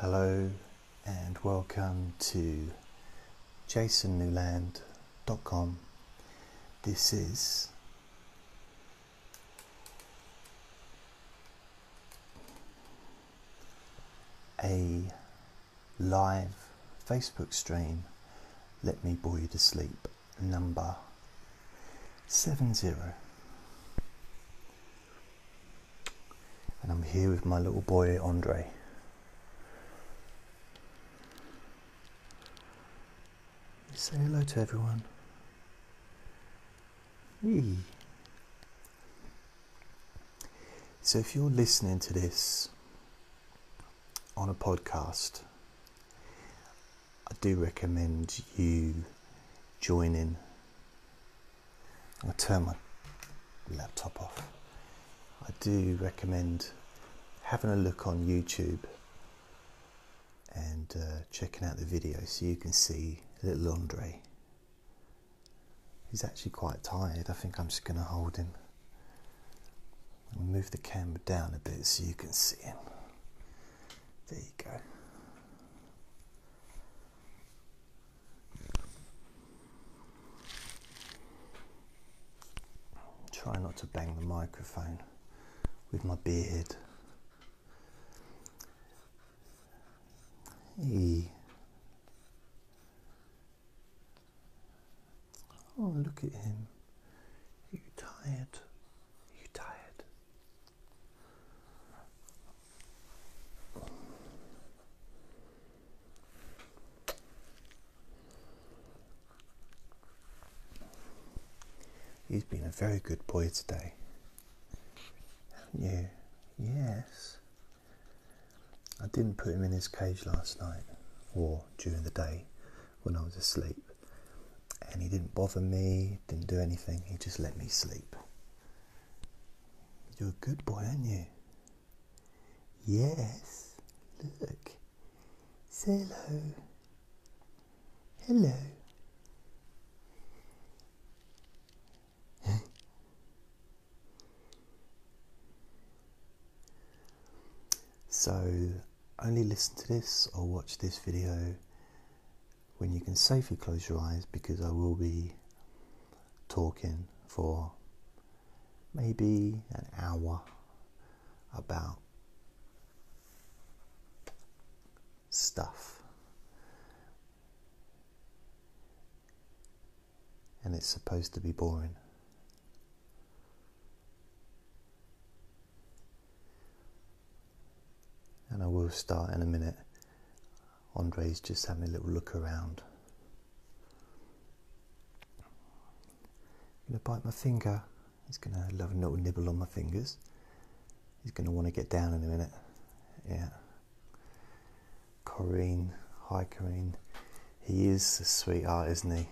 Hello and welcome to jasonnewland.com. This is a live Facebook stream. Let me bore you to sleep. Number seven zero. And I'm here with my little boy Andre. Say hello to everyone. Hey. So, if you're listening to this on a podcast, I do recommend you joining. I'll turn my laptop off. I do recommend having a look on YouTube and uh, checking out the video so you can see little Andre. He's actually quite tired. I think I'm just going to hold him. I'll move the camera down a bit so you can see him. There you go. Try not to bang the microphone with my beard. Oh, look at him. Are you tired? Are you tired? He's been a very good boy today. Haven't you? Yes. I didn't put him in his cage last night or during the day when I was asleep and he didn't bother me, didn't do anything, he just let me sleep. You're a good boy, aren't you? Yes. Look. Say hello. Hello. so, only listen to this or watch this video when you can safely close your eyes because I will be talking for maybe an hour about stuff. And it's supposed to be boring. And I will start in a minute. Andre's just having a little look around. I'm Gonna bite my finger. He's gonna love a little nibble on my fingers. He's gonna want to get down in a minute. Yeah. Corrine, hi Corrine. He is a sweetheart, isn't he?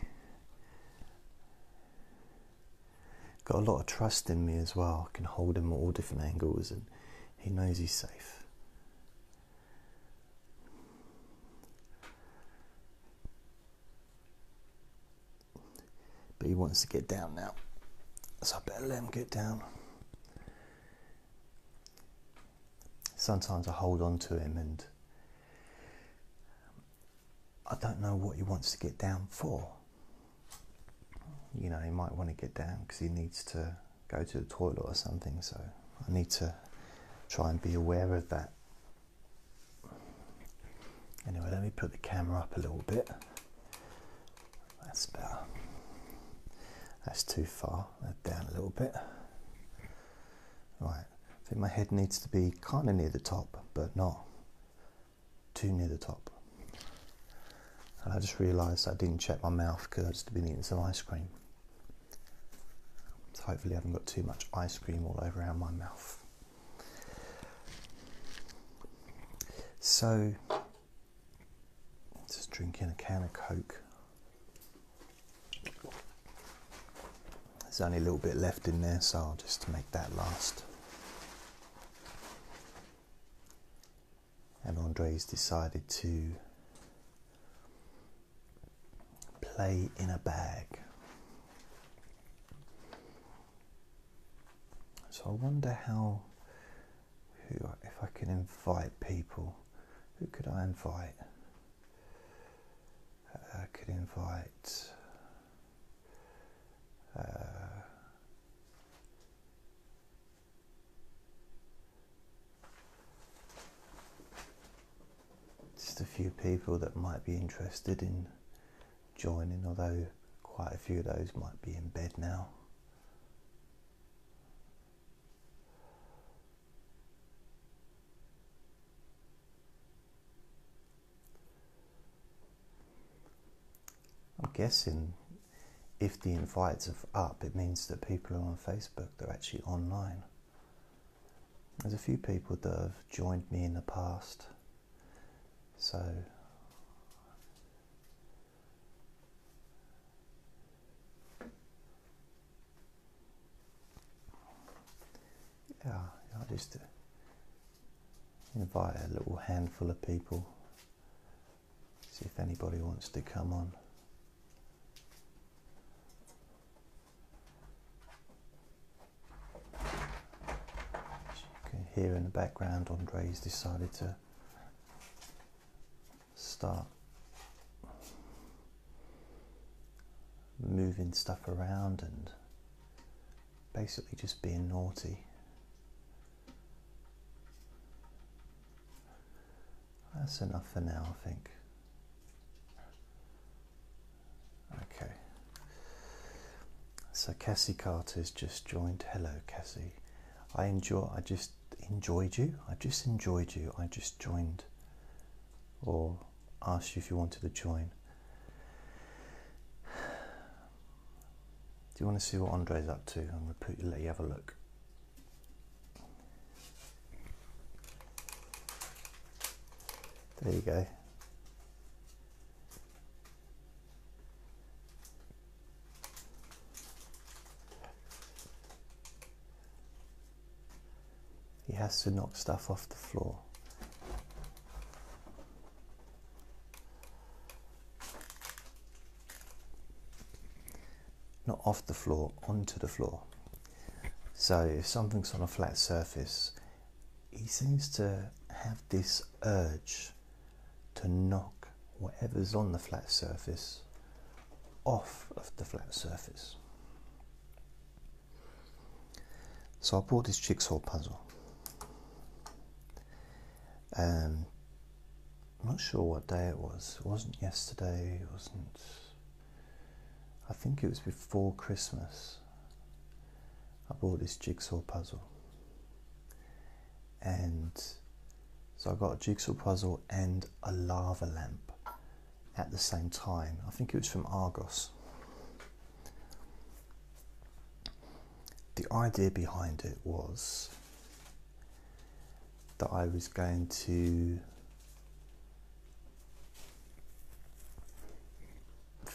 Got a lot of trust in me as well. I can hold him at all different angles and he knows he's safe. He wants to get down now. So I better let him get down. Sometimes I hold on to him and I don't know what he wants to get down for. You know, he might want to get down because he needs to go to the toilet or something, so I need to try and be aware of that. Anyway, let me put the camera up a little bit. That's better. That's too far. Uh, down a little bit. Right. I think my head needs to be kind of near the top, but not too near the top. And I just realised I didn't check my mouth because I've just been eating some ice cream. So hopefully I haven't got too much ice cream all over around my mouth. So, just drinking a can of Coke. There's only a little bit left in there, so I'll just make that last. And Andre's decided to play in a bag. So I wonder how, who, if I can invite people Who could I invite? I could invite. Uh, just a few people that might be interested in joining, although quite a few of those might be in bed now. I'm guessing if the invites are up, it means that people are on Facebook, they're actually online. There's a few people that have joined me in the past, so yeah, I just invite a little handful of people, see if anybody wants to come on. Okay, here in the background, Andre's decided to start moving stuff around and basically just being naughty. That's enough for now, I think. Okay. So Cassie Carter's just joined. Hello, Cassie. I enjoy. I just enjoyed you. I just enjoyed you. I just joined or asked you if you wanted to join. Do you want to see what Andre's up to? I'm going to put let you have a look. There you go. He has to knock stuff off the floor. Not off the floor, onto the floor. So if something's on a flat surface, he seems to have this urge to knock whatever's on the flat surface off of the flat surface. So I bought this jigsaw puzzle. Um, I'm not sure what day it was. It wasn't yesterday. It wasn't. I think it was before Christmas. I bought this jigsaw puzzle, and so I got a jigsaw puzzle and a lava lamp at the same time. I think it was from Argos. The idea behind it was that I was going to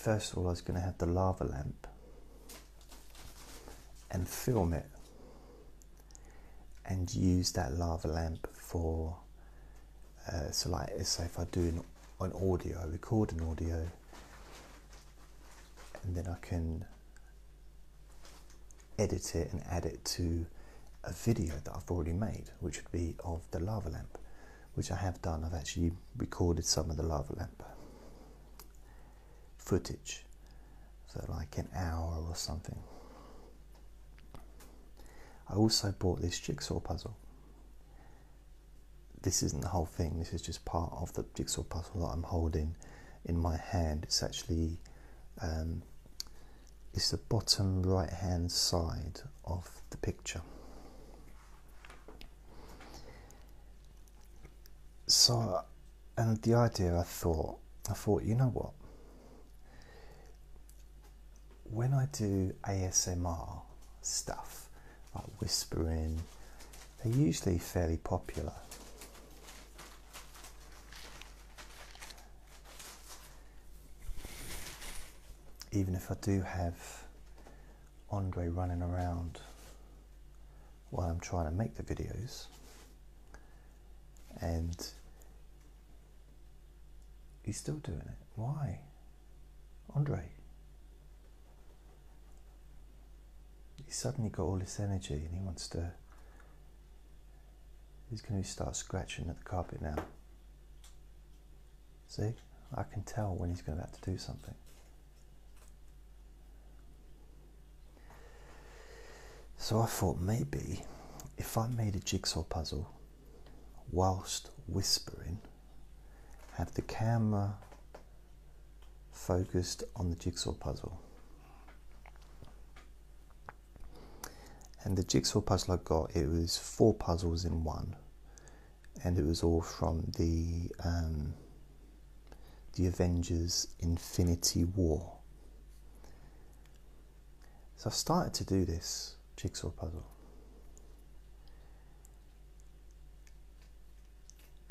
first of all I was going to have the lava lamp and film it and use that lava lamp for uh, so like say if I do an, an audio I record an audio and then I can edit it and add it to a video that I've already made, which would be of the lava lamp, which I have done. I've actually recorded some of the lava lamp footage, so like an hour or something. I also bought this jigsaw puzzle. This isn't the whole thing, this is just part of the jigsaw puzzle that I'm holding in my hand. It's actually um, it's the bottom right hand side of the picture. so and the idea I thought I thought you know what when I do ASMR stuff like whispering they're usually fairly popular even if I do have Andre running around while I'm trying to make the videos and He's still doing it. Why? Andre. He's suddenly got all this energy and he wants to. He's going to start scratching at the carpet now. See, I can tell when he's going to have to do something. So I thought maybe if I made a jigsaw puzzle whilst whispering, have the camera focused on the jigsaw puzzle. And the jigsaw puzzle I got, it was four puzzles in one, and it was all from the um, the Avengers Infinity War. So I've started to do this jigsaw puzzle.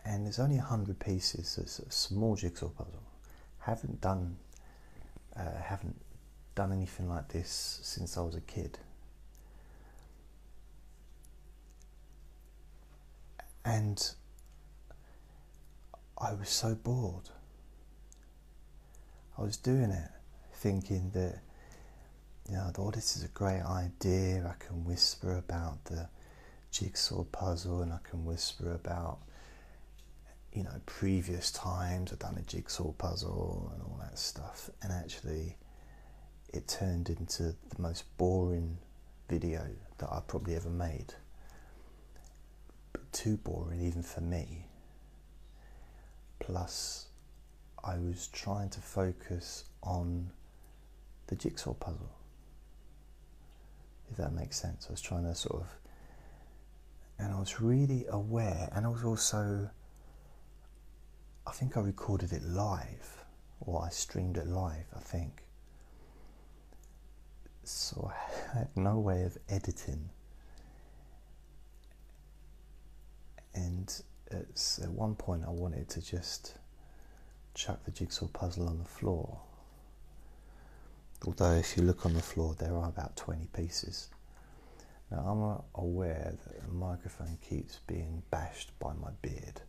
And there's only 100 pieces, so it's a small jigsaw puzzle. Haven't done, uh, haven't done anything like this since I was a kid. And I was so bored. I was doing it thinking that, you know, oh, this is a great idea. I can whisper about the jigsaw puzzle and I can whisper about, you know, previous times I've done a jigsaw puzzle and all that stuff. And actually, it turned into the most boring video that I probably ever made. Too boring even for me. Plus, I was trying to focus on the jigsaw puzzle. If that makes sense. I was trying to sort of, and I was really aware, and I was also, I think I recorded it live, or I streamed it live, I think. So I had no way of editing. And at uh, one point, I wanted to just chuck the jigsaw puzzle on the floor. Although, if you look on the floor, there are about 20 pieces. Now, I'm uh, aware that the microphone keeps being bashed by my beard,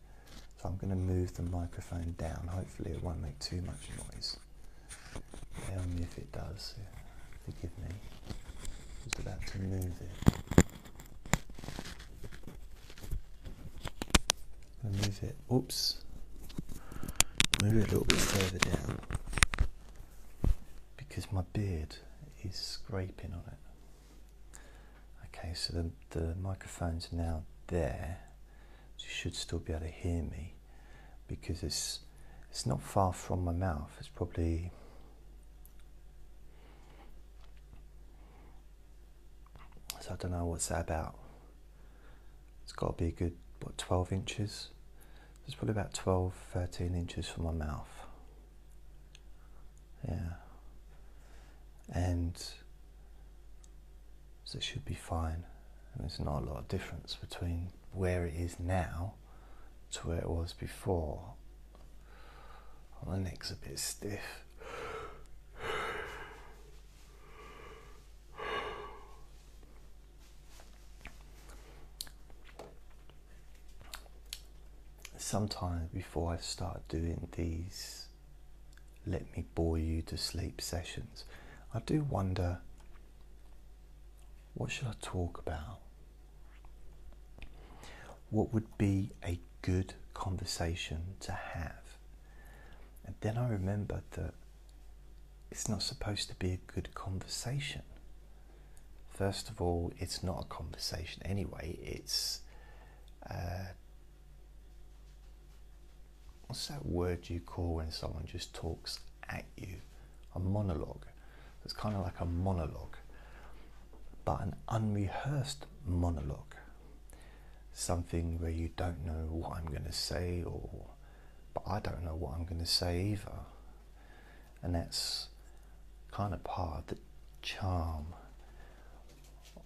so I'm going to move the microphone down. Hopefully, it won't make too much noise. Tell me if it does. Forgive me. Just about to move it. Move it. Oops move it a little bit further down because my beard is scraping on it. Okay, so the, the microphone's now there. You should still be able to hear me because it's it's not far from my mouth. It's probably so I don't know what's that about. It's got to be a good what 12 inches it's probably about 12, 13 inches from my mouth. Yeah. And so it should be fine. And there's not a lot of difference between where it is now to where it was before. My neck's a bit stiff. Sometimes before I start doing these let me bore you to sleep sessions, I do wonder what should I talk about? What would be a good conversation to have? And then I remember that it's not supposed to be a good conversation. First of all, it's not a conversation anyway, it's uh, what's that word you call when someone just talks at you? A monologue. It's kind of like a monologue, but an unrehearsed monologue. Something where you don't know what I'm going to say, or but I don't know what I'm going to say either. And that's kind of part of the charm.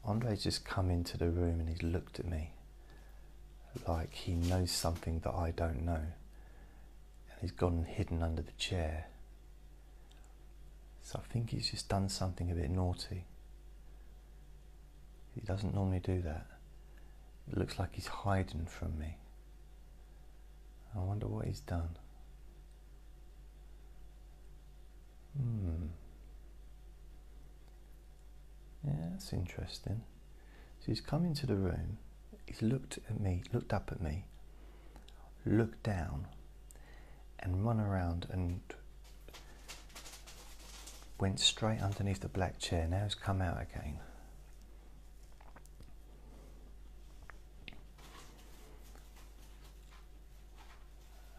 Andre's just come into the room and he's looked at me like he knows something that I don't know he's gone hidden under the chair. So I think he's just done something a bit naughty. He doesn't normally do that. It looks like he's hiding from me. I wonder what he's done. Hmm. Yeah, that's interesting. So he's come into the room, he's looked at me, looked up at me, looked down, and run around and went straight underneath the black chair. Now he's come out again.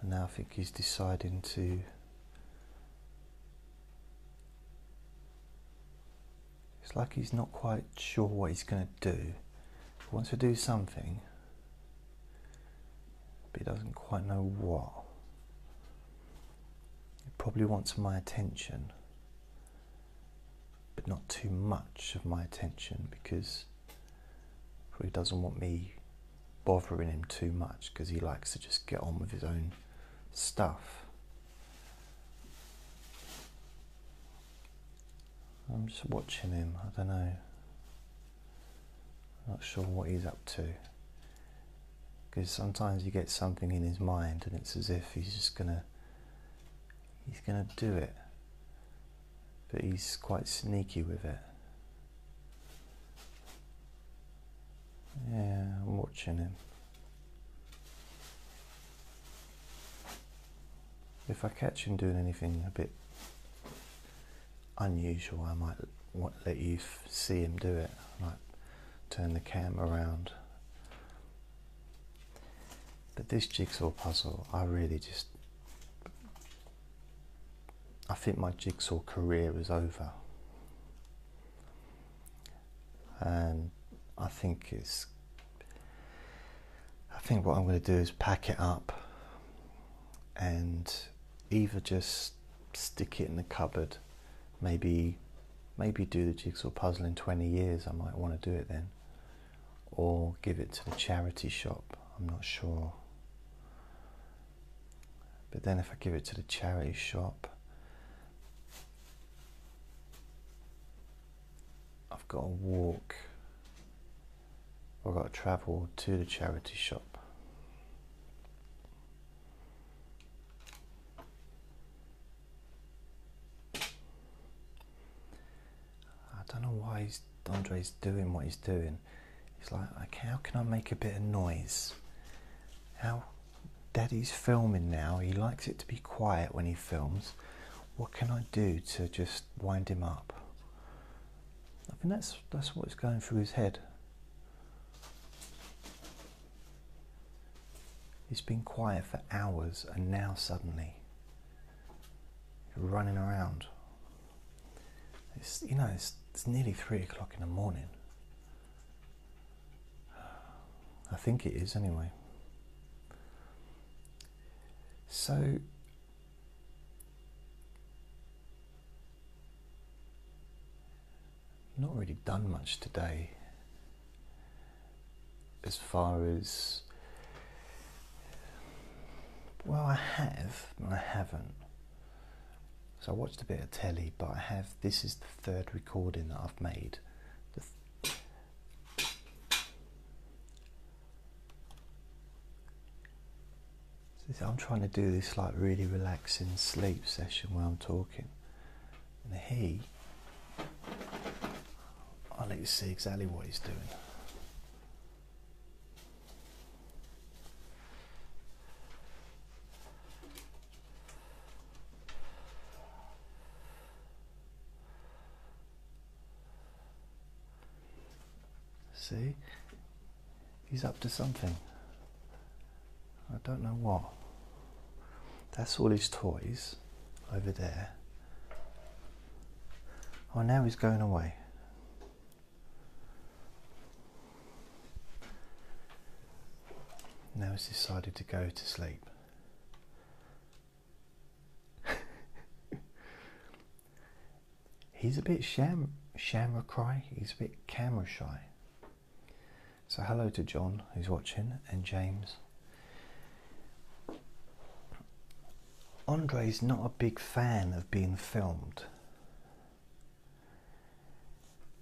And now I think he's deciding to. It's like he's not quite sure what he's going to do. He wants to do something, but he doesn't quite know what. Probably wants my attention, but not too much of my attention because he doesn't want me bothering him too much because he likes to just get on with his own stuff. I'm just watching him, I don't know. Not sure what he's up to. Because sometimes he gets something in his mind and it's as if he's just gonna he's gonna do it. But he's quite sneaky with it. Yeah, I'm watching him. If I catch him doing anything a bit unusual, I might let you see him do it. I might turn the camera around. But this jigsaw puzzle, I really just. I think my jigsaw career is over. And I think it's. I think what I'm going to do is pack it up and either just stick it in the cupboard, maybe maybe do the jigsaw puzzle in 20 years, I might want to do it then, or give it to the charity shop, I'm not sure. But then if I give it to the charity shop, got to walk, I've got to travel to the charity shop. I don't know why he's, Andre's doing what he's doing. He's like, okay, how can I make a bit of noise? How Daddy's filming now. He likes it to be quiet when he films. What can I do to just wind him up? I think that's that's what's going through his head. He's been quiet for hours and now suddenly running around. It's you know, it's it's nearly three o'clock in the morning. I think it is anyway. So, not really done much today as far as well I have I haven't so I watched a bit of telly, but I have this is the third recording that I've made. I'm trying to do this like really relaxing sleep session while I'm talking, and he, I'll let you see exactly what he's doing. See? He's up to something. I don't know what. That's all his toys over there. Oh, now he's going away. Now has decided to go to sleep. he's a bit sham, shamra cry. He's a bit camera shy. So, hello to John who's watching and James. Andre's not a big fan of being filmed.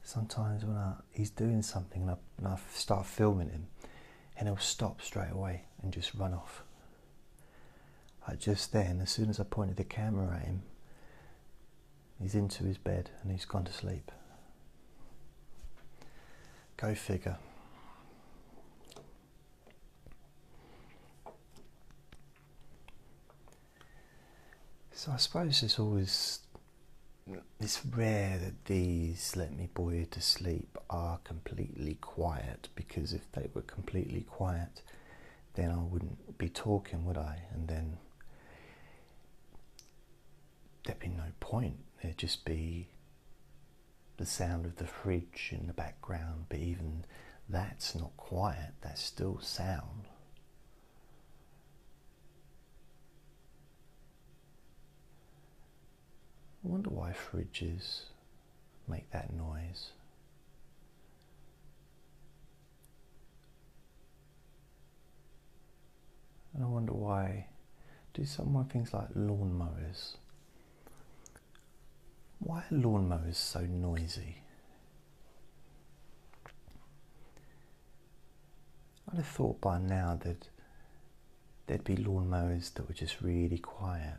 Sometimes when I, he's doing something and I, and I start filming him, and he'll stop straight away and just run off. Just then, as soon as I pointed the camera at him, he's into his bed and he's gone to sleep. Go figure. So I suppose it's always it's rare that these let me bore you to sleep are completely quiet because if they were completely quiet then I wouldn't be talking would I? And then there'd be no point. There'd just be the sound of the fridge in the background but even that's not quiet that's still sound I wonder why fridges make that noise. And I wonder why do some things like lawnmowers. Why are lawnmowers so noisy? I'd have thought by now that there'd be lawnmowers that were just really quiet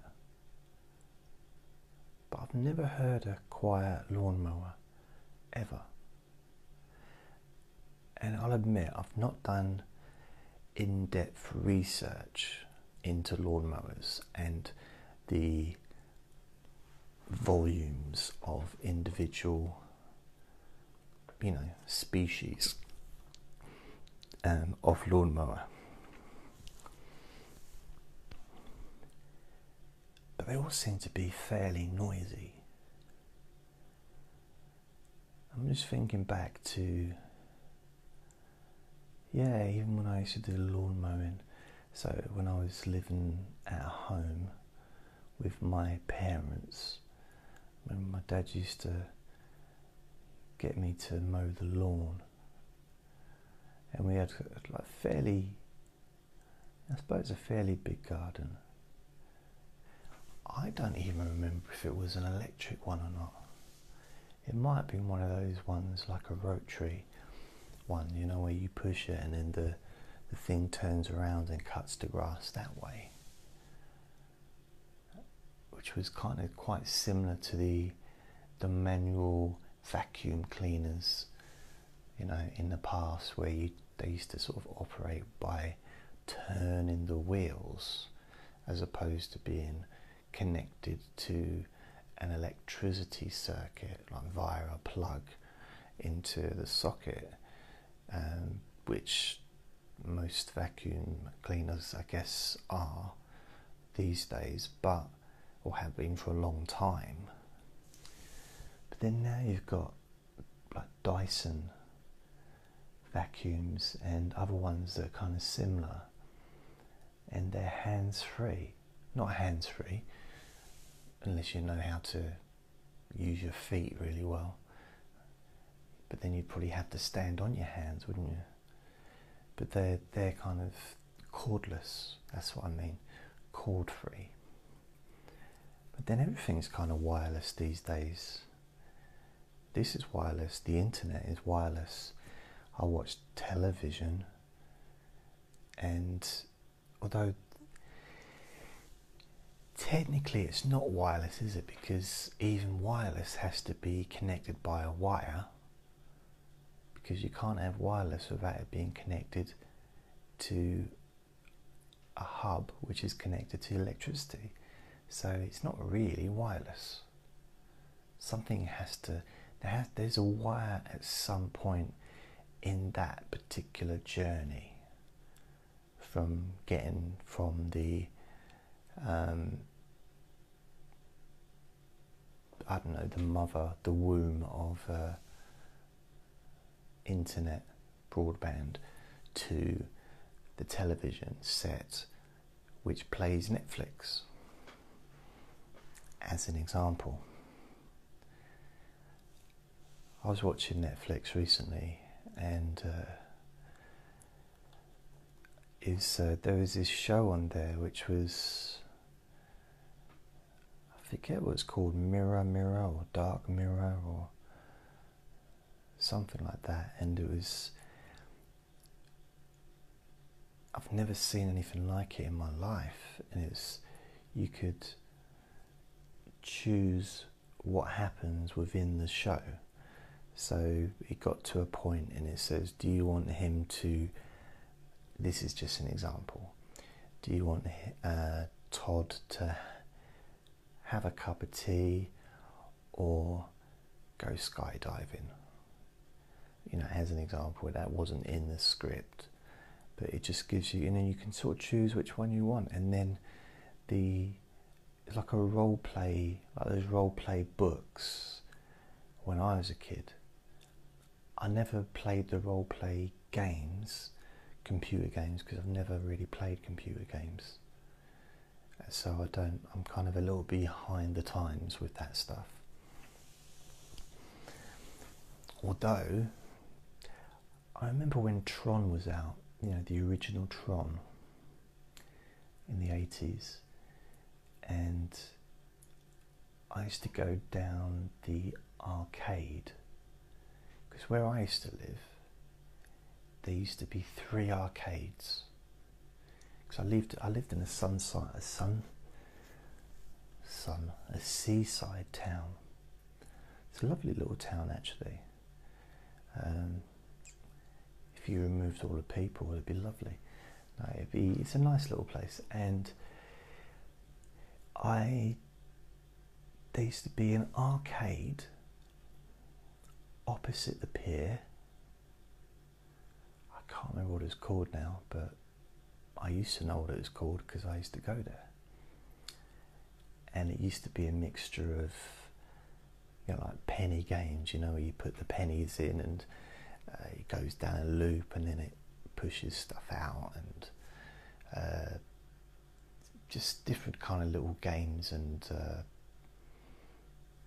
but I've never heard a quiet lawnmower ever. And I'll admit, I've not done in depth research into lawnmowers and the volumes of individual, you know, species um, of lawnmower. They all seem to be fairly noisy. I'm just thinking back to, yeah, even when I used to do the lawn mowing. So when I was living at home with my parents, when my dad used to get me to mow the lawn, and we had like fairly, I suppose, a fairly big garden I don't even remember if it was an electric one or not. It might have been one of those ones like a rotary one, you know, where you push it and then the, the thing turns around and cuts the grass that way. Which was kind of quite similar to the the manual vacuum cleaners, you know, in the past where you they used to sort of operate by turning the wheels as opposed to being connected to an electricity circuit, like via a plug into the socket, um, which most vacuum cleaners, I guess, are these days, but or have been for a long time. But then now you've got like Dyson vacuums and other ones that are kind of similar, and they're hands free, not hands free, unless you know how to use your feet really well. But then you'd probably have to stand on your hands, wouldn't you? But they're they're kind of cordless. That's what I mean, cord free. But then everything's kind of wireless these days. This is wireless. The internet is wireless. I watch television, and although technically it's not wireless, is it? Because even wireless has to be connected by a wire. Because you can't have wireless without it being connected to a hub which is connected to electricity. So it's not really wireless. Something has to, there has, there's a wire at some point in that particular journey from getting from the um, I don't know, the mother, the womb of uh, internet broadband to the television set which plays Netflix, as an example. I was watching Netflix recently and uh, is uh, there was this show on there which was forget what it's called, Mirror Mirror or Dark Mirror or something like that. And it was, I've never seen anything like it in my life. And it's, you could choose what happens within the show. So it got to a point and it says, Do you want him to? This is just an example. Do you want uh, Todd to have a cup of tea, or go skydiving. You know, as an example, that wasn't in the script, but it just gives you, and then you can sort of choose which one you want, and then the it's like a role play, like those role play books. When I was a kid, I never played the role play games, computer games, because I've never really played computer games. So I don't. I'm kind of a little behind the times with that stuff. Although I remember when Tron was out, you know, the original Tron in the 80s, and I used to go down the arcade because where I used to live, there used to be three arcades. Because I lived, I lived in a sunside, a sun, sun, a seaside town. It's a lovely little town actually. Um, if you removed all the people, it'd be lovely. No, it'd be, it's a nice little place, and I there used to be an arcade opposite the pier. I can't remember what it's called now, but I used to know what it was called because I used to go there. And it used to be a mixture of, you know, like penny games, you know, where you put the pennies in and uh, it goes down a loop and then it pushes stuff out and uh, just different kind of little games and uh,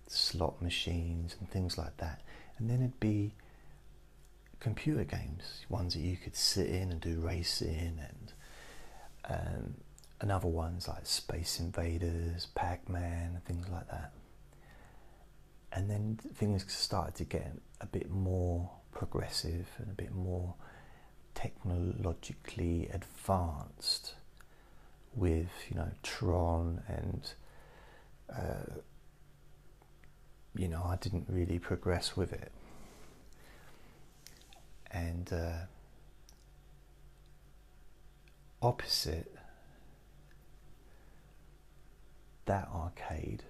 slot machines and things like that. And then it'd be computer games, ones that you could sit in and do racing, and um, another ones like Space Invaders, Pac Man, things like that. And then things started to get a bit more progressive and a bit more technologically advanced with you know Tron and uh, you know I didn't really progress with it and uh, opposite that arcade.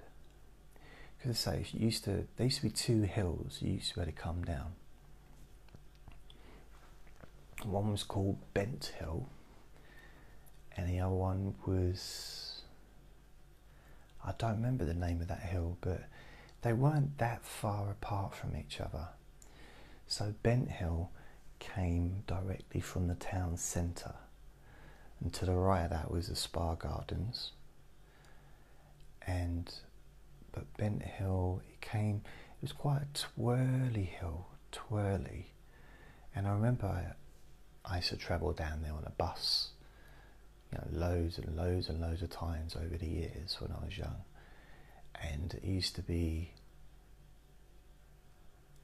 Because I say used to there used to be two hills you used to be able to come down. One was called Bent Hill and the other one was I don't remember the name of that hill, but they weren't that far apart from each other. So Bent Hill came directly from the town centre, and to the right of that was the Spa Gardens. And but Bent Hill, it came. It was quite a twirly hill, twirly, and I remember I, I used to travel down there on a bus you know, loads and loads and loads of times over the years when I was young. And it used to be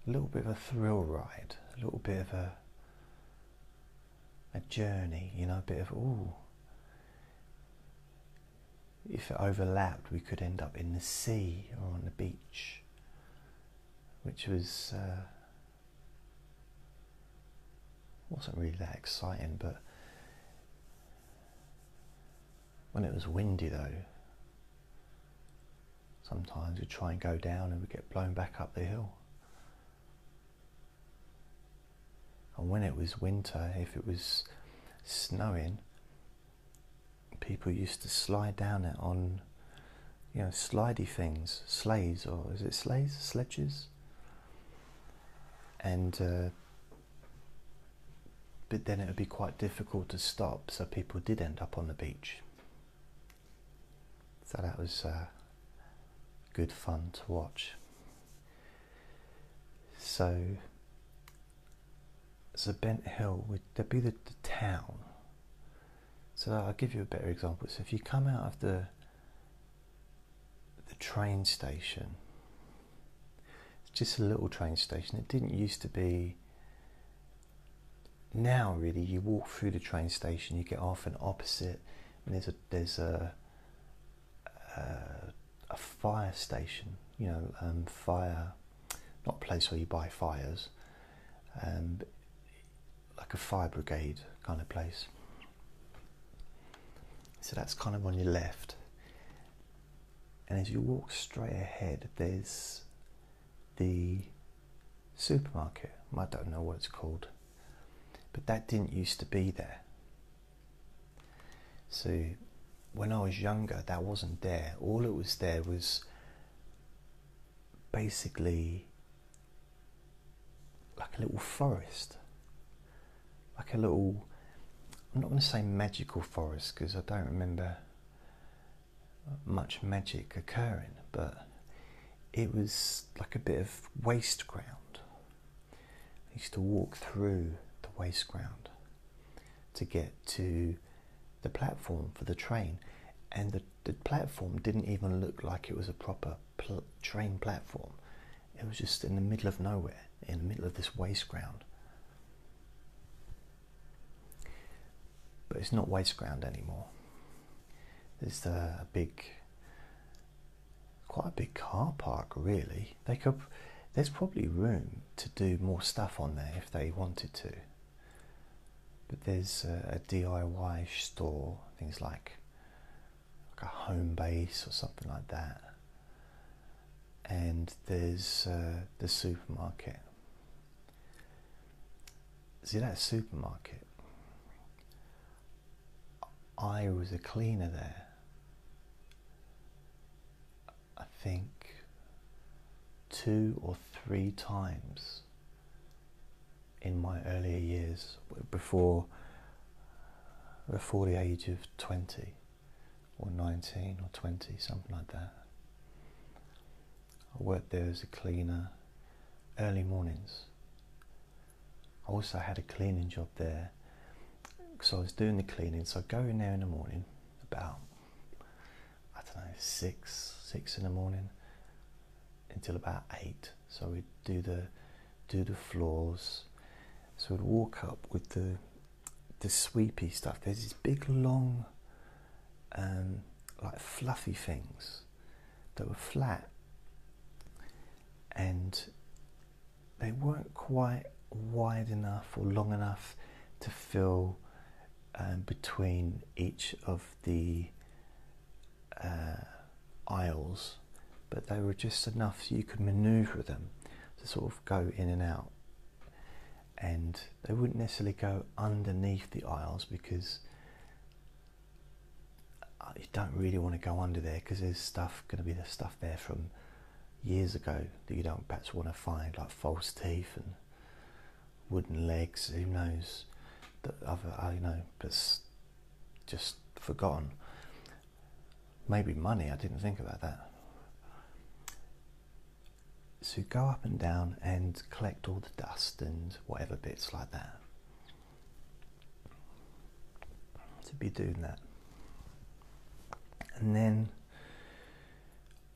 a little bit of a thrill ride, a little bit of a a journey, you know, a bit of ooh. If it overlapped, we could end up in the sea or on the beach, which was uh, wasn't really that exciting, but when it was windy, though, sometimes we'd try and go down and we'd get blown back up the hill. And when it was winter, if it was snowing, people used to slide down it on, you know, slidey things, sleighs, or is it sleighs, sledges? And, uh, but then it would be quite difficult to stop, so people did end up on the beach. So that was uh, good fun to watch. So, so Bent Hill would there'd be the, the town. So I'll give you a better example. So if you come out of the the train station, it's just a little train station. It didn't used to be. Now, really, you walk through the train station, you get off and opposite, and there's a there's a uh, a fire station, you know, um, fire, not a place where you buy fires, um, like a fire brigade kind of place. So that's kind of on your left. And as you walk straight ahead, there's the supermarket. I don't know what it's called, but that didn't used to be there. So when I was younger, that wasn't there. All it was there was basically like a little forest, like a little. I'm not going to say magical forest because I don't remember much magic occurring, but it was like a bit of waste ground. I used to walk through the waste ground to get to the platform for the train, and the, the platform didn't even look like it was a proper pl- train platform. It was just in the middle of nowhere, in the middle of this waste ground. But it's not waste ground anymore. There's a big, quite a big car park, really. They could, there's probably room to do more stuff on there if they wanted to. But there's a, a DIY store, things like like a Homebase or something like that. And there's uh, the supermarket. See that supermarket? I was a cleaner there. I think two or three times in my earlier years before before the age of 20 or 19 or 20 something like that I worked there as a cleaner early mornings I also had a cleaning job there because I was doing the cleaning so I'd go in there in the morning about I don't know six six in the morning until about eight. So we'd do the do the floors. So we'd walk up with the the sweepy stuff. There's these big, long, um, like fluffy things that were flat, and they weren't quite wide enough or long enough to fill um, between each of the uh, aisles, but they were just enough so you could maneuver them to sort of go in and out. And they wouldn't necessarily go underneath the aisles because uh, you don't really want to go under there because there's stuff going to be the stuff there from years ago that you don't perhaps want to find like false teeth and wooden legs who knows that other uh, you know but just forgotten maybe money I didn't think about that so go up and down and collect all the dust and whatever bits like that. To be doing that. And then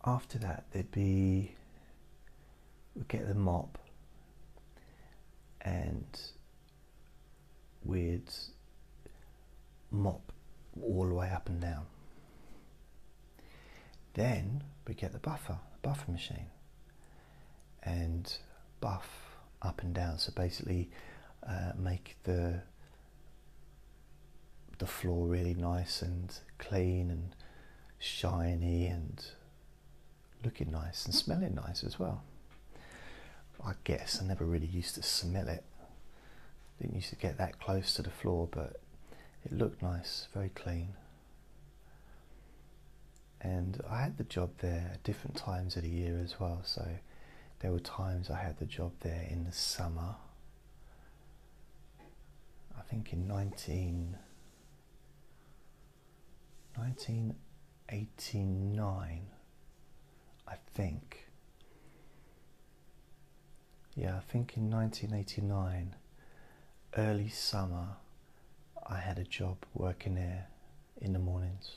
after that, there'd be, we'd get the mop and we'd mop all the way up and down. Then we get the buffer, the buffer machine and buff up and down. So basically, uh, make the the floor really nice and clean and shiny and looking nice and smelling nice as well. I guess I never really used to smell it. Didn't used to get that close to the floor, but it looked nice, very clean. And I had the job there at different times of the year as well, so there were times I had the job there in the summer. I think in 19, 1989, I think. Yeah, I think in 1989, early summer, I had a job working there in the mornings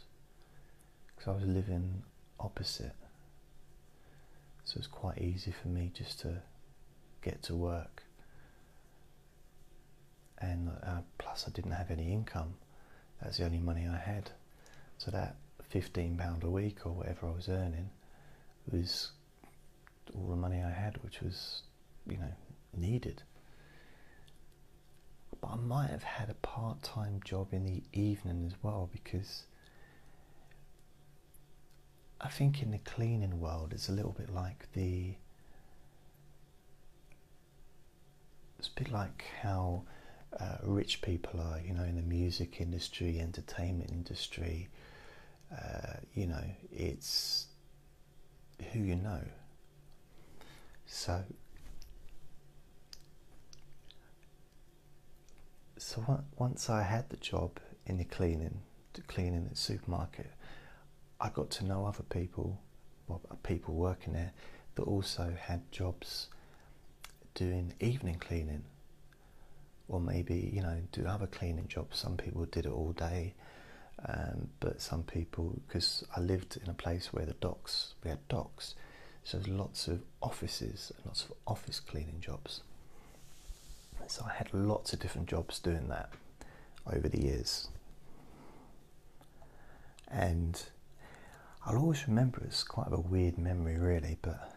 because I was living opposite so it's quite easy for me just to get to work. And uh, plus, I didn't have any income. That's the only money I had. So that £15 a week or whatever I was earning was all the money I had, which was, you know, needed. But I might have had a part time job in the evening as well because I think in the cleaning world, it's a little bit like the. It's a bit like how uh, rich people are, you know, in the music industry, entertainment industry. Uh, you know, it's who you know. So, so once I had the job in the cleaning, the cleaning the supermarket, I got to know other people, well, people working there, that also had jobs doing evening cleaning, or maybe you know do other cleaning jobs. Some people did it all day, um, but some people, because I lived in a place where the docks, we had docks, so there's lots of offices, lots of office cleaning jobs. So I had lots of different jobs doing that over the years. And I'll always remember it's quite a weird memory, really, but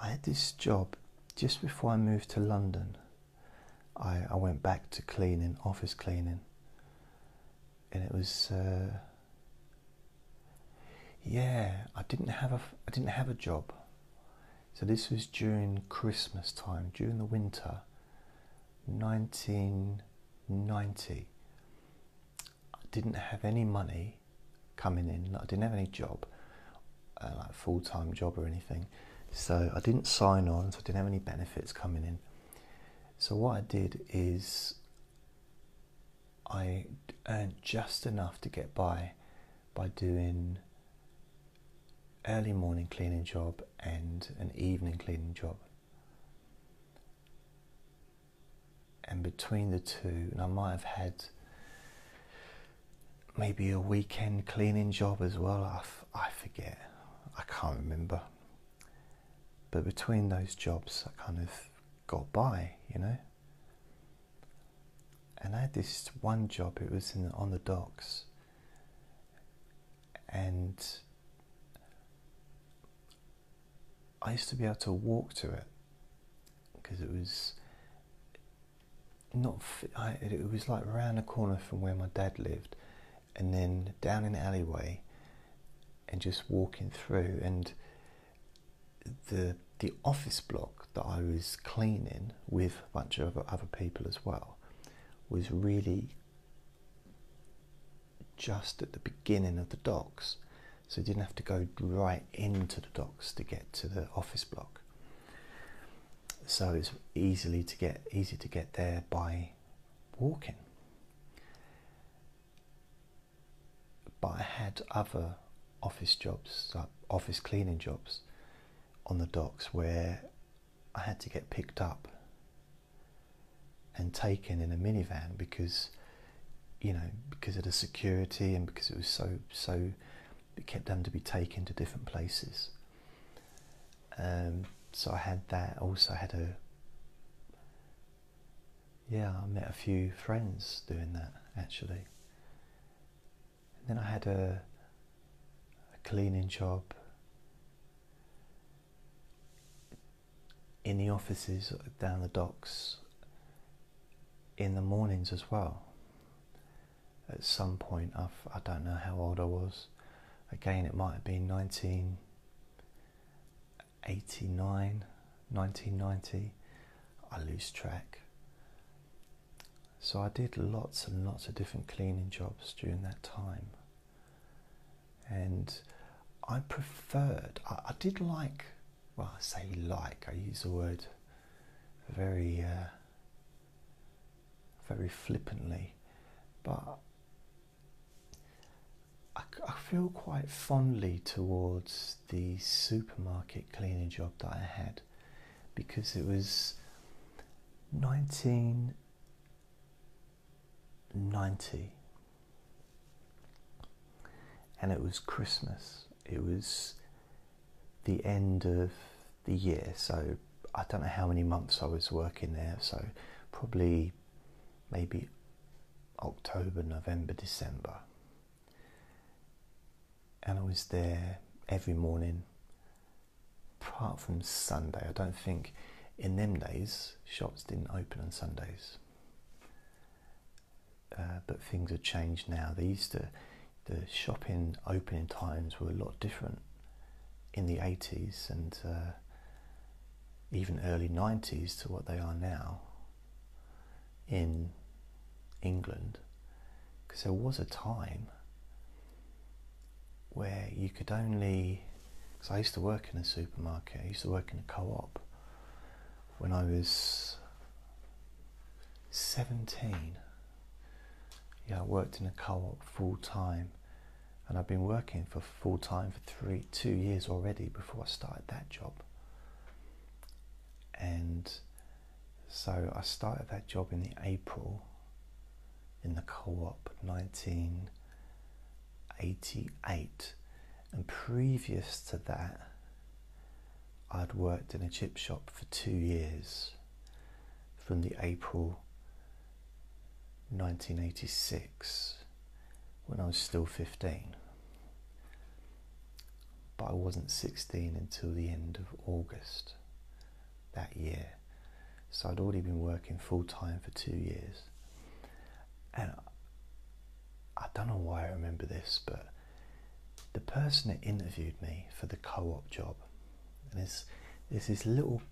I had this job just before I moved to London. I, I went back to cleaning, office cleaning, and it was uh, yeah. I didn't have a I didn't have a job, so this was during Christmas time, during the winter, 1990. I didn't have any money coming in. I didn't have any job, uh, like full time job or anything. So I didn't sign on, so I didn't have any benefits coming in. So what I did is I earned just enough to get by by doing early morning cleaning job and an evening cleaning job. And between the two, and I might have had maybe a weekend cleaning job as well. I, I forget. I can't remember. But between those jobs, I kind of got by, you know. And I had this one job. It was in, on the docks, and I used to be able to walk to it because it was not. I, it was like around the corner from where my dad lived, and then down an alleyway and just walking through and the the office block that I was cleaning with a bunch of other people as well was really just at the beginning of the docks so you didn't have to go right into the docks to get to the office block. So it's easily to get easy to get there by walking. But I had other office jobs, like office cleaning jobs, on the docks where I had to get picked up and taken in a minivan because, you know, because of the security and because it was so so, them to be taken to different places. Um, so I had that. Also had a yeah, I met a few friends doing that actually. And Then I had a, a cleaning job in the offices down the docks in the mornings as well. At some point, I've, I don't know how old I was. Again, it might have been 1989, 1990. I lose track. So I did lots and lots of different cleaning jobs during that time. And I preferred, I, I did like, well, I say like, I use the word very, uh, very flippantly, but I, I feel quite fondly towards the supermarket cleaning job that I had because it was 1990 and it was Christmas. It was the end of the year, so I don't know how many months I was working there, so probably maybe October, November, December. And I was there every morning, apart from Sunday. I don't think in them days shops didn't open on Sundays. Uh, but things have changed now. They used to the shopping opening times were a lot different in the 80s and uh, even early 90s to what they are now in England because there was a time where you could only. Because I used to work in a supermarket, I used to work in a co op when I was 17. Yeah, I worked in a co op full time and I've been working for full time for three, two years already before I started that job. And so I started that job in the April in the co op 19 88 and previous to that I'd worked in a chip shop for two years from the April 1986 when I was still 15 but I wasn't 16 until the end of August that year. So I'd already been working full time for two years. And I don't know why I remember this, but the person that interviewed me for the co op job, and it's, there's this little,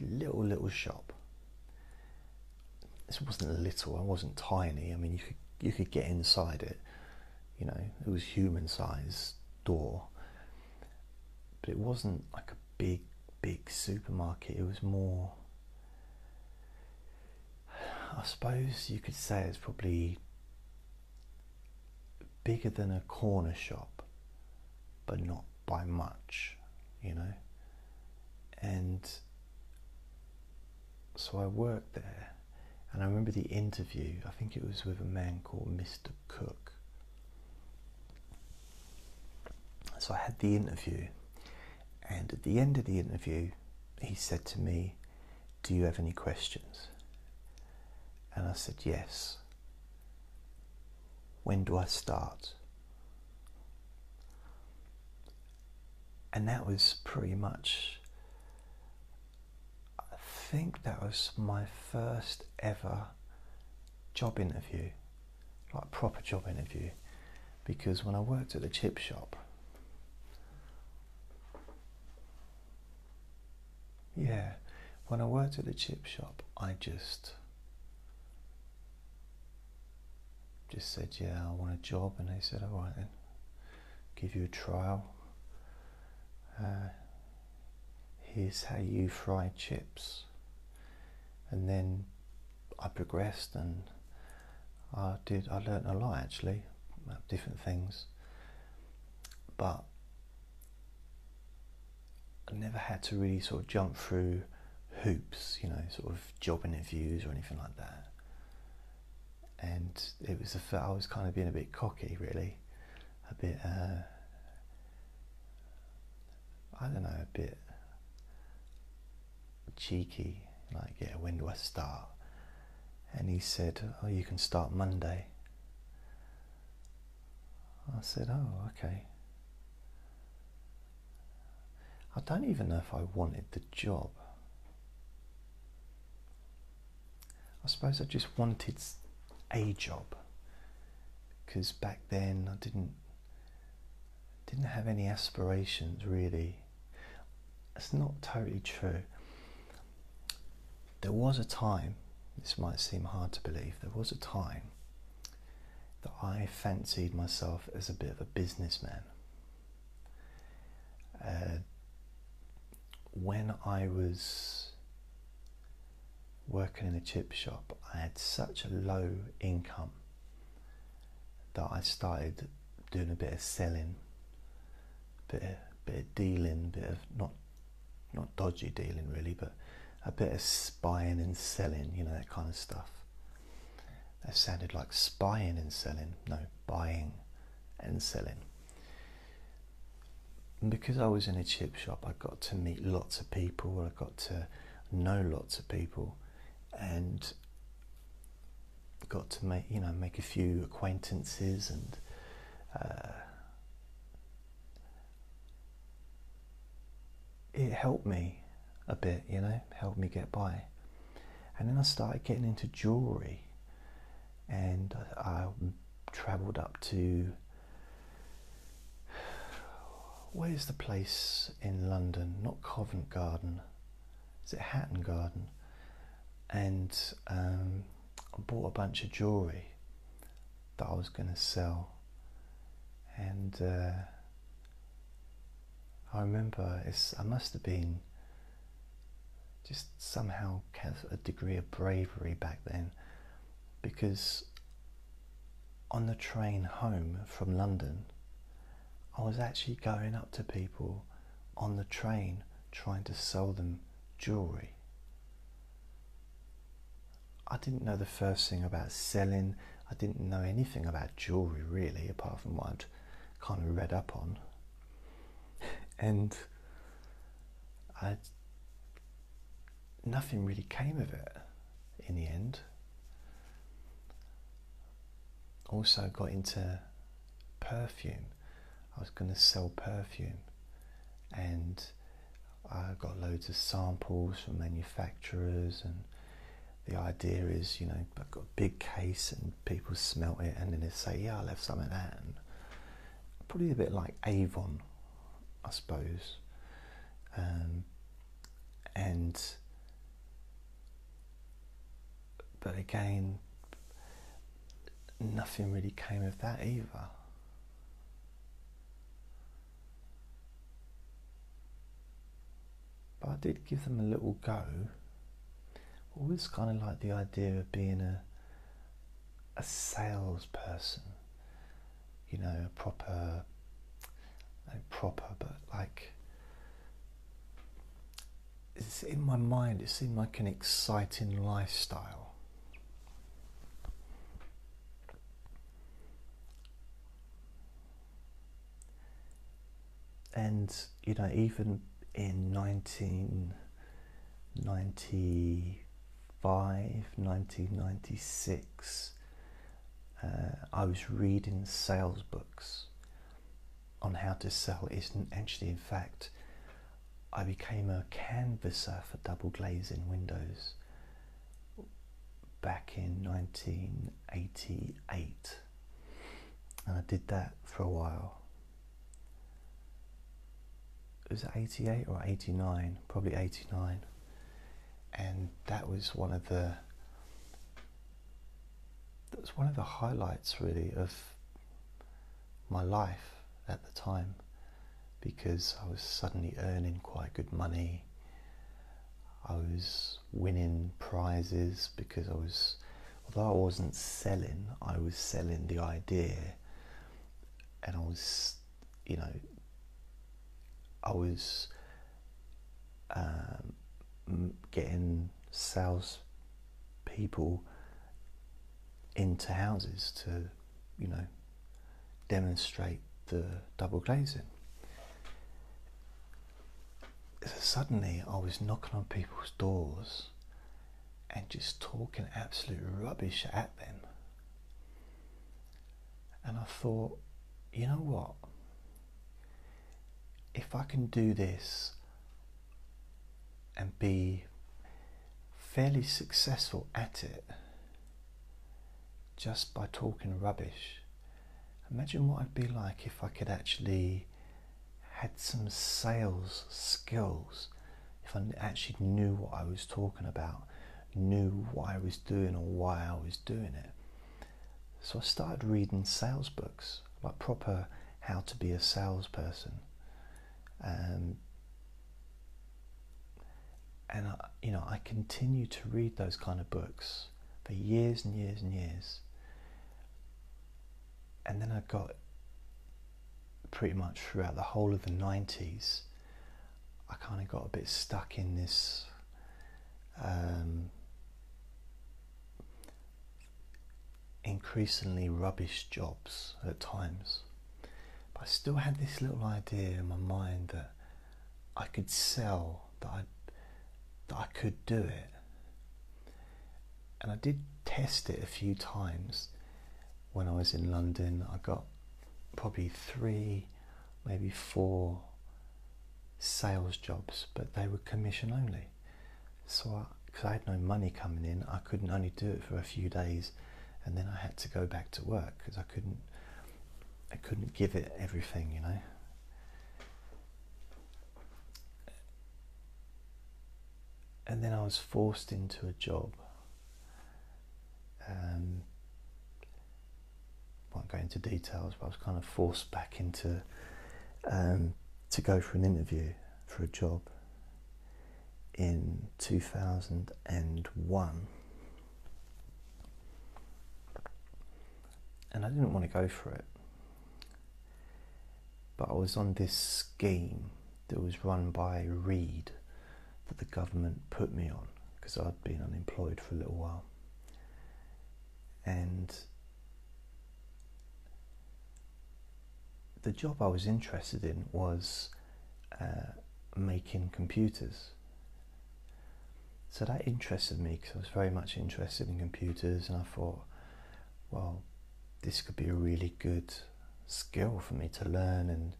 little, little shop. This wasn't little, I wasn't tiny. I mean, you could, you could get inside it, you know, it was human size door. But it wasn't like a big, big supermarket, it was more I suppose you could say it's probably bigger than a corner shop, but not by much, you know. And so I worked there, and I remember the interview, I think it was with a man called Mr. Cook. So I had the interview, and at the end of the interview, he said to me, Do you have any questions? And I said, Yes. When do I start? And that was pretty much, I think that was my first ever job interview, like proper job interview. Because when I worked at the chip shop, yeah, when I worked at the chip shop, I just just said, Yeah, I want a job. And they said, All right, then, give you a trial. Uh, here's how you fry chips. And then I progressed and I did, I learned a lot actually, different things. But I never had to really sort of jump through hoops, you know, sort of job interviews or anything like that and it was a, I was kind of being a bit cocky, really, a bit, uh, I don't know, a bit cheeky, like, yeah, when do I start? And he said, oh, you can start Monday. I said, oh, okay. I don't even know if I wanted the job. I suppose I just wanted a job because back then I didn't didn't have any aspirations really. It's not totally true. There was a time, this might seem hard to believe, there was a time that I fancied myself as a bit of a businessman. Uh, when I was working in a chip shop, I had such a low income that I started doing a bit of selling, bit of, bit of dealing, bit of not not dodgy dealing really, but a bit of buying and selling, you know that kind of stuff. That sounded like spying and selling. No, buying and selling. And because I was in a chip shop, I got to meet lots of people. I got to know lots of people and got to make you know make a few acquaintances and uh, it helped me a bit you know helped me get by and then I started getting into jewelry and I, I travelled up to where's the place in London? Not Covent Garden. Is it Hatton Garden? And um, I bought a bunch of jewellery that I was going to sell. And uh, I remember it's, I must have been just somehow have a degree of bravery back then because on the train home from London, I was actually going up to people on the train trying to sell them jewelry. I didn't know the first thing about selling. I didn't know anything about jewelry really, apart from what I'd kind of read up on. And I nothing really came of it in the end. Also got into perfume. I was going to sell perfume and I got loads of samples from manufacturers and the idea is, you know, I've got a big case and people smell it and then they say, yeah, I left some of that. And probably a bit like Avon, I suppose. Um, and, but again, nothing really came of that either. But I did give them a little go always kind of like the idea of being a a salesperson, you know, a proper, proper, but like it's in my mind. It seemed like an exciting lifestyle. And you know, even in nineteen ninety 1996, uh, I was reading sales books on how to sell. Isn't actually, in fact, I became a canvasser for double glazing windows back in 1988, and I did that for a while. Was it 88 or 89? Probably 89 and that was one of the that was one of the highlights really of my life at the time because I was suddenly earning quite good money. I was winning prizes because I was, although I wasn't selling, I was selling the idea and I was, you know, I was um, getting sales people into houses to, you know, demonstrate the double glazing. So suddenly I was knocking on people's doors and just talking absolute rubbish at them. And I thought, you know what? If I can do this and be fairly successful at it just by talking rubbish. Imagine what I'd be like if I could actually had some sales skills, if I actually knew what I was talking about, knew what I was doing or why I was doing it. So I started reading sales books, like proper how to be a salesperson. Um, and I, you know, I continue to read those kind of books for years and years and years. And then I got pretty much throughout the whole of the 90s, I kind of got a bit stuck in this um, increasingly rubbish jobs at times. But I still had this little idea in my mind that I could sell, that I'd that I could do it. And I did test it a few times when I was in London. I got probably three, maybe four sales jobs, but they were commission only. So, because I, I, had no money coming in, I couldn't only do it for a few days, and then I had to go back to work because I couldn't, I couldn't give it everything, you know. And then I was forced into a job. Um, won't go into details, but I was kind of forced back into um, to go for an interview for a job in 2001. And I didn't want to go for it. But I was on this scheme that was run by Reed that the government put me on because I'd been unemployed for a little while. And the job I was interested in was uh, making computers. So that interested me because I was very much interested in computers, and I thought, well, this could be a really good skill for me to learn and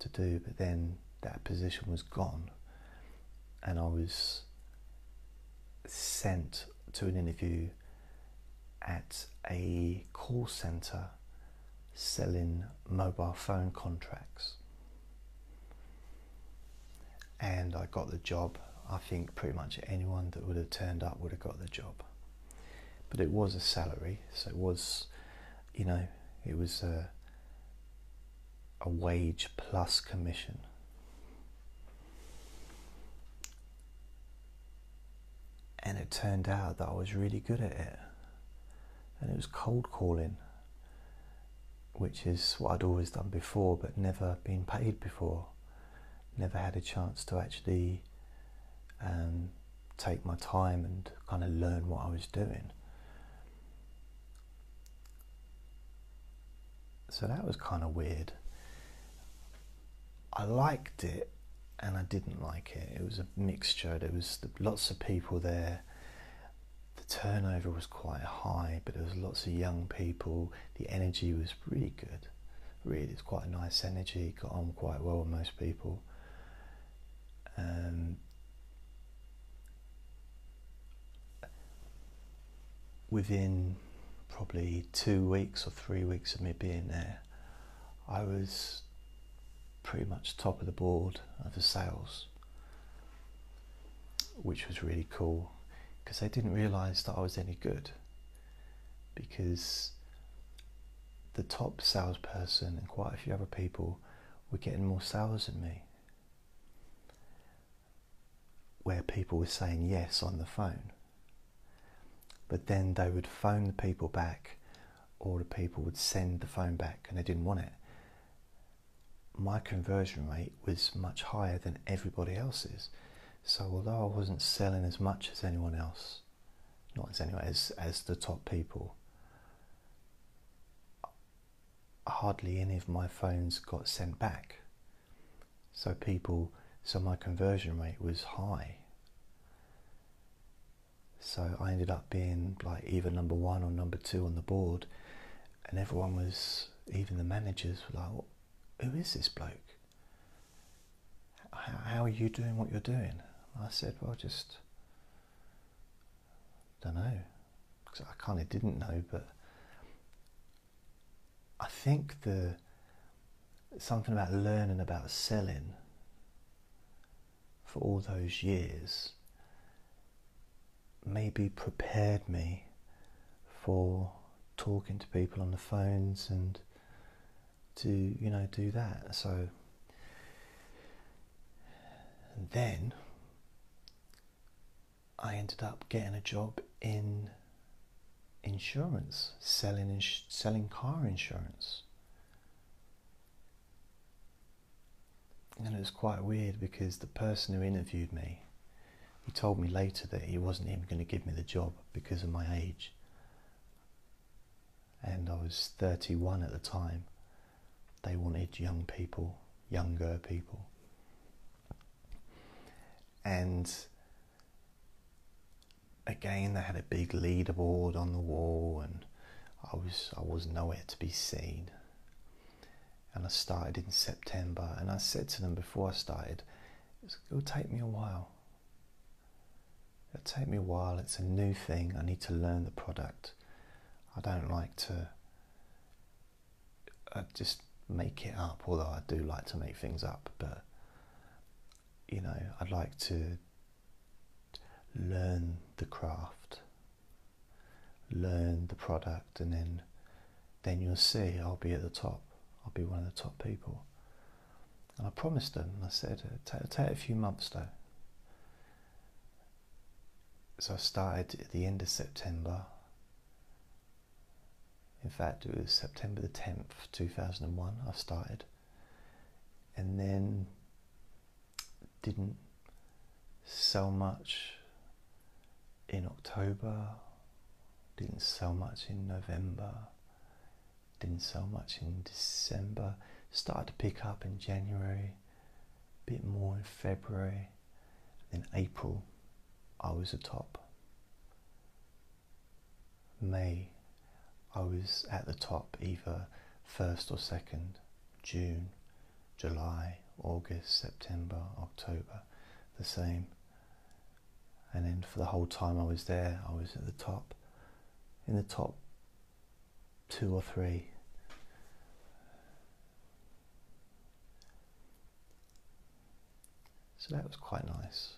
to do. But then that position was gone, and I was sent to an interview at a call center selling mobile phone contracts. And I got the job. I think pretty much anyone that would have turned up would have got the job. But it was a salary, so it was, you know, it was a, a wage plus commission. And it turned out that I was really good at it. And it was cold calling which is what I'd always done before but never been paid before. Never had a chance to actually um, take my time and kind of learn what I was doing. So that was kind of weird. I liked it and I didn't like it. It was a mixture. There was lots of people there the turnover was quite high, but there was lots of young people. The energy was really good. Really, it's quite a nice energy. Got on quite well with most people. Um, within probably two weeks or three weeks of me being there, I was pretty much top of the board of the sales, which was really cool because they didn't realize that I was any good. Because the top salesperson and quite a few other people were getting more sales than me. Where people were saying yes on the phone. But then they would phone the people back, or the people would send the phone back and they didn't want it. My conversion rate was much higher than everybody else's so although I wasn't selling as much as anyone else, not as anyone as as the top people, hardly any of my phones got sent back. So people, so my conversion rate was high. So I ended up being like either number one or number two on the board, and everyone was, even the managers were like, "Who is this bloke? How are you doing what you're doing?" I said, well, just don't know. Because I kind of didn't know, but I think the something about learning about selling for all those years maybe prepared me for talking to people on the phones and to you know do that so and then I ended up getting a job in insurance, selling ins- selling car insurance. And it was quite weird because the person who interviewed me, he told me later that he wasn't even going to give me the job because of my age. And I was 31 at the time. They wanted young people, younger people. And again, they had a big leaderboard on the wall, and I was I was nowhere to be seen. And I started in September, and I said to them before I started, "It'll take me a while. It'll take me a while. It's a new thing. I need to learn the product. I don't like to uh, just make it up, although I do like to make things up. But you know, I'd like to learn the craft, learn the product, and then then you'll see I'll be at the top. I'll be one of the top people. And I promised them, I said, uh, it'll take a few months though. So I started at the end of September. In fact, it was September the 10th, 2001, I started. And then didn't sell much in October, didn't sell much in November, didn't sell much in December, started to pick up in January, a bit more in February, then April I was atop. May I was at the top either first or second, June, July, August, September, October, the same. And then for the whole time I was there, I was at the top, in the top two or three. So that was quite nice.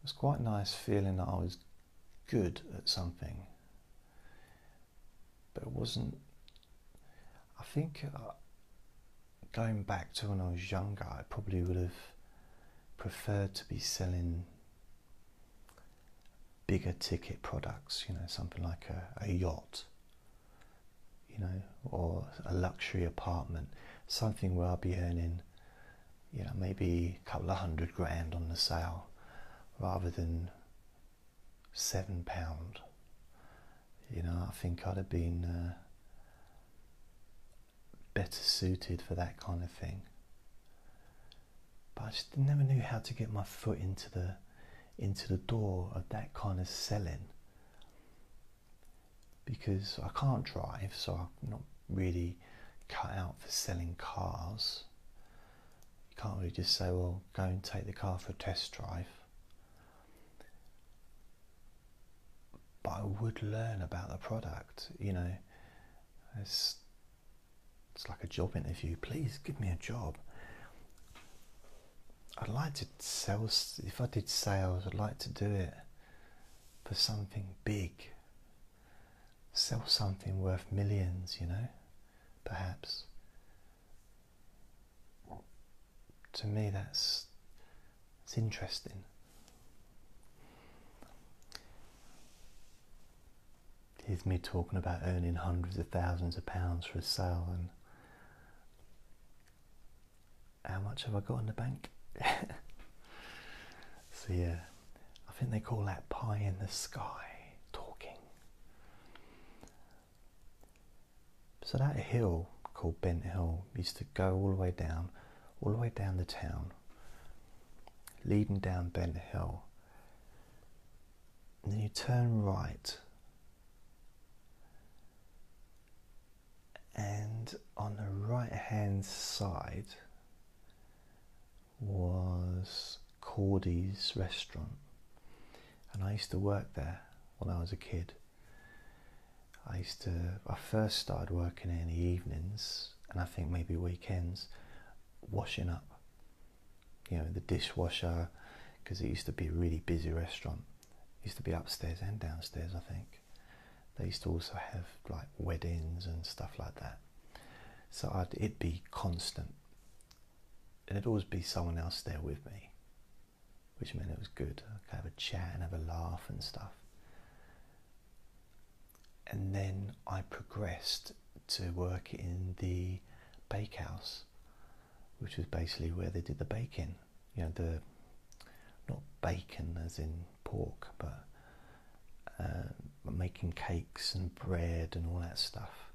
It was quite nice feeling that I was good at something, it wasn't. I think uh, going back to when I was younger, I probably would have preferred to be selling bigger ticket products, you know, something like a, a yacht, you know, or a luxury apartment, something where I'll be earning, you know, maybe a couple of hundred grand on the sale rather than seven pound. You know, I think I'd have been uh, better suited for that kind of thing. But I just never knew how to get my foot into the into the door of that kind of selling because I can't drive, so I'm not really cut out for selling cars. You can't really just say, well, go and take the car for a test drive. But I would learn about the product, you know. It's, it's like a job interview. Please give me a job. I'd like to sell, if I did sales, I'd like to do it for something big. Sell something worth millions, you know, perhaps. To me, that's, it's interesting. Here's me talking about earning hundreds of thousands of pounds for a sale and how much have I got in the bank? so yeah, I think they call that pie in the sky talking. So that hill called Bent Hill used to go all the way down, all the way down the town, leading down Bent Hill. And then you turn right. And on the right hand side, was Cordy's restaurant, and I used to work there when I was a kid. I used to, I first started working in the evenings, and I think maybe weekends, washing up. You know, the dishwasher, because it used to be a really busy restaurant. It used to be upstairs and downstairs, I think. They used to also have like weddings and stuff like that. So I'd, it'd be constant and there'd always be someone else there with me, which meant it was good. I could have a chat and have a laugh and stuff. And then I progressed to work in the bakehouse, which was basically where they did the baking. You know, the not bacon as in pork, but uh, making cakes and bread and all that stuff.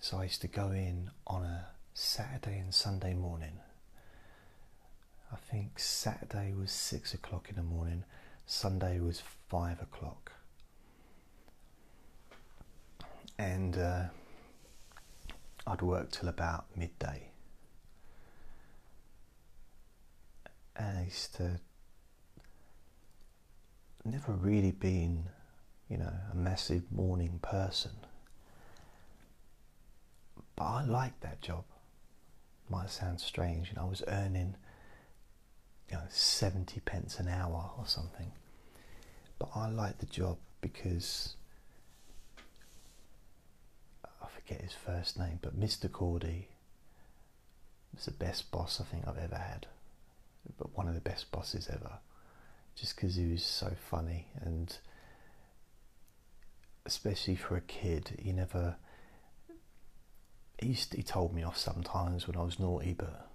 So I used to go in on a Saturday and Sunday morning I think Saturday was six o'clock in the morning, Sunday was five o'clock. And uh, I'd work till about midday. And I used to never really been, you know, a massive morning person. But I liked that job. Might sound strange, you know, I was earning you know, 70 pence an hour or something. But I liked the job because I forget his first name, but Mr. Cordy was the best boss I think I've ever had. But one of the best bosses ever. Just because he was so funny and especially for a kid, he never. He, he told me off sometimes when I was naughty, but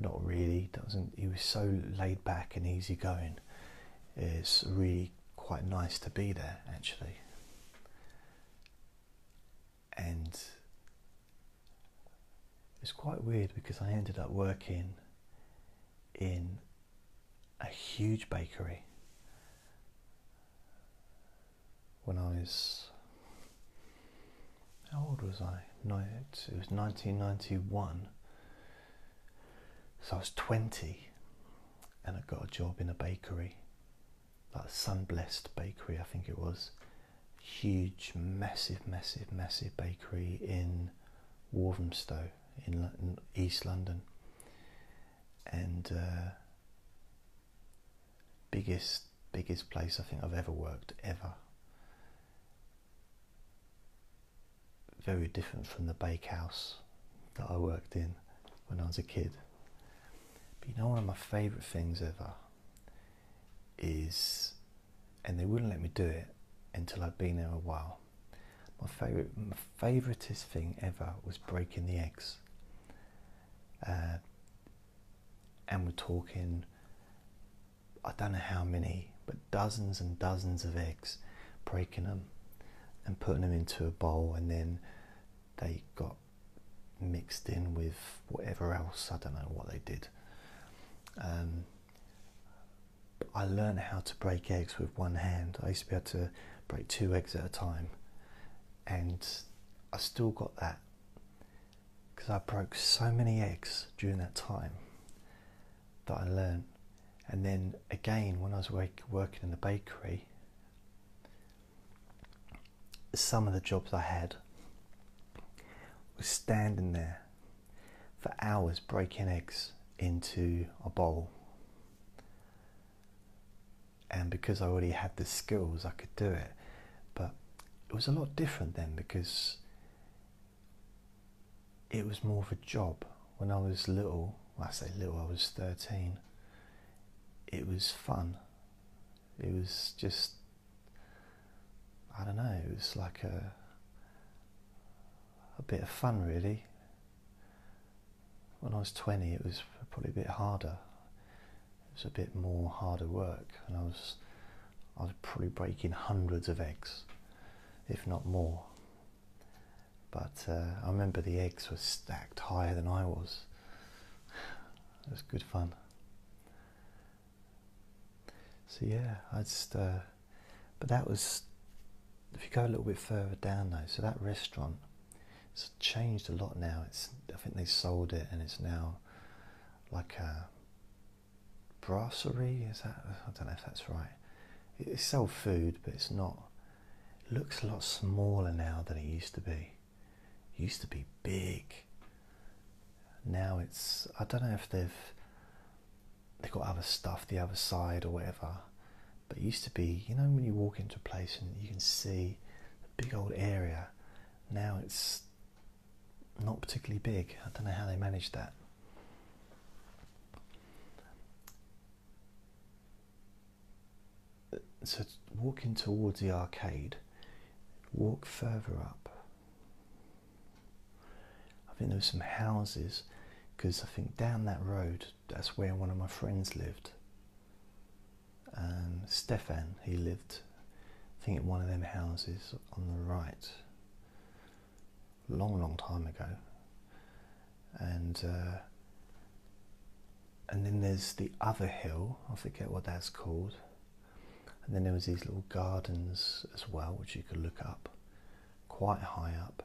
not really. Doesn't he was so laid back and easygoing. It's really quite nice to be there, actually. And it's quite weird because I ended up working in a huge bakery when I was how old was I? No, it was 1991. So I was 20 and I got a job in a bakery, like Sunblest Bakery, I think it was. Huge, massive, massive, massive bakery in Walthamstow in East London. And uh, biggest, biggest place I think I've ever worked, ever. Very different from the bakehouse that I worked in when I was a kid. But you know, one of my favourite things ever is, and they wouldn't let me do it until I'd been there a while. My favourite, my favouriteest thing ever was breaking the eggs. Uh, and we're talking, I don't know how many, but dozens and dozens of eggs, breaking them and putting them into a bowl and then they got mixed in with whatever else. I don't know what they did. Um, I learned how to break eggs with one hand. I used to be able to break two eggs at a time, and I still got that because I broke so many eggs during that time that I learned. And then again, when I was work, working in the bakery, some of the jobs I had was standing there for hours breaking eggs into a bowl. And because I already had the skills, I could do it. But it was a lot different then because it was more of a job. When I was little, I say little, I was 13, it was fun. It was just, I don't know, it was like a a bit of fun really. When I was 20 it was probably a bit harder. It was a bit more harder work and I was I was probably breaking hundreds of eggs, if not more. But uh, I remember the eggs were stacked higher than I was. It was good fun. So yeah, I just, uh, but that was, if you go a little bit further down though, so that restaurant it's changed a lot now. It's I think they sold it and it's now like a brasserie. Is that I don't know if that's right. It, it sells food, but it's not. It looks a lot smaller now than it used to be. It used to be big. Now it's I don't know if they've they've got other stuff the other side or whatever. But it used to be, you know, when you walk into a place and you can see the big old area. Now it's not particularly big. I don't know how they managed that. So, walking towards the arcade, walk further up. I think there were some houses because I think down that road, that's where one of my friends lived. Um, Stefan, he lived, I think, in one of them houses on the right long, long time ago. And uh, and then there's the other hill. I forget what that's called. And then there was these little gardens as well, which you could look up, quite high up.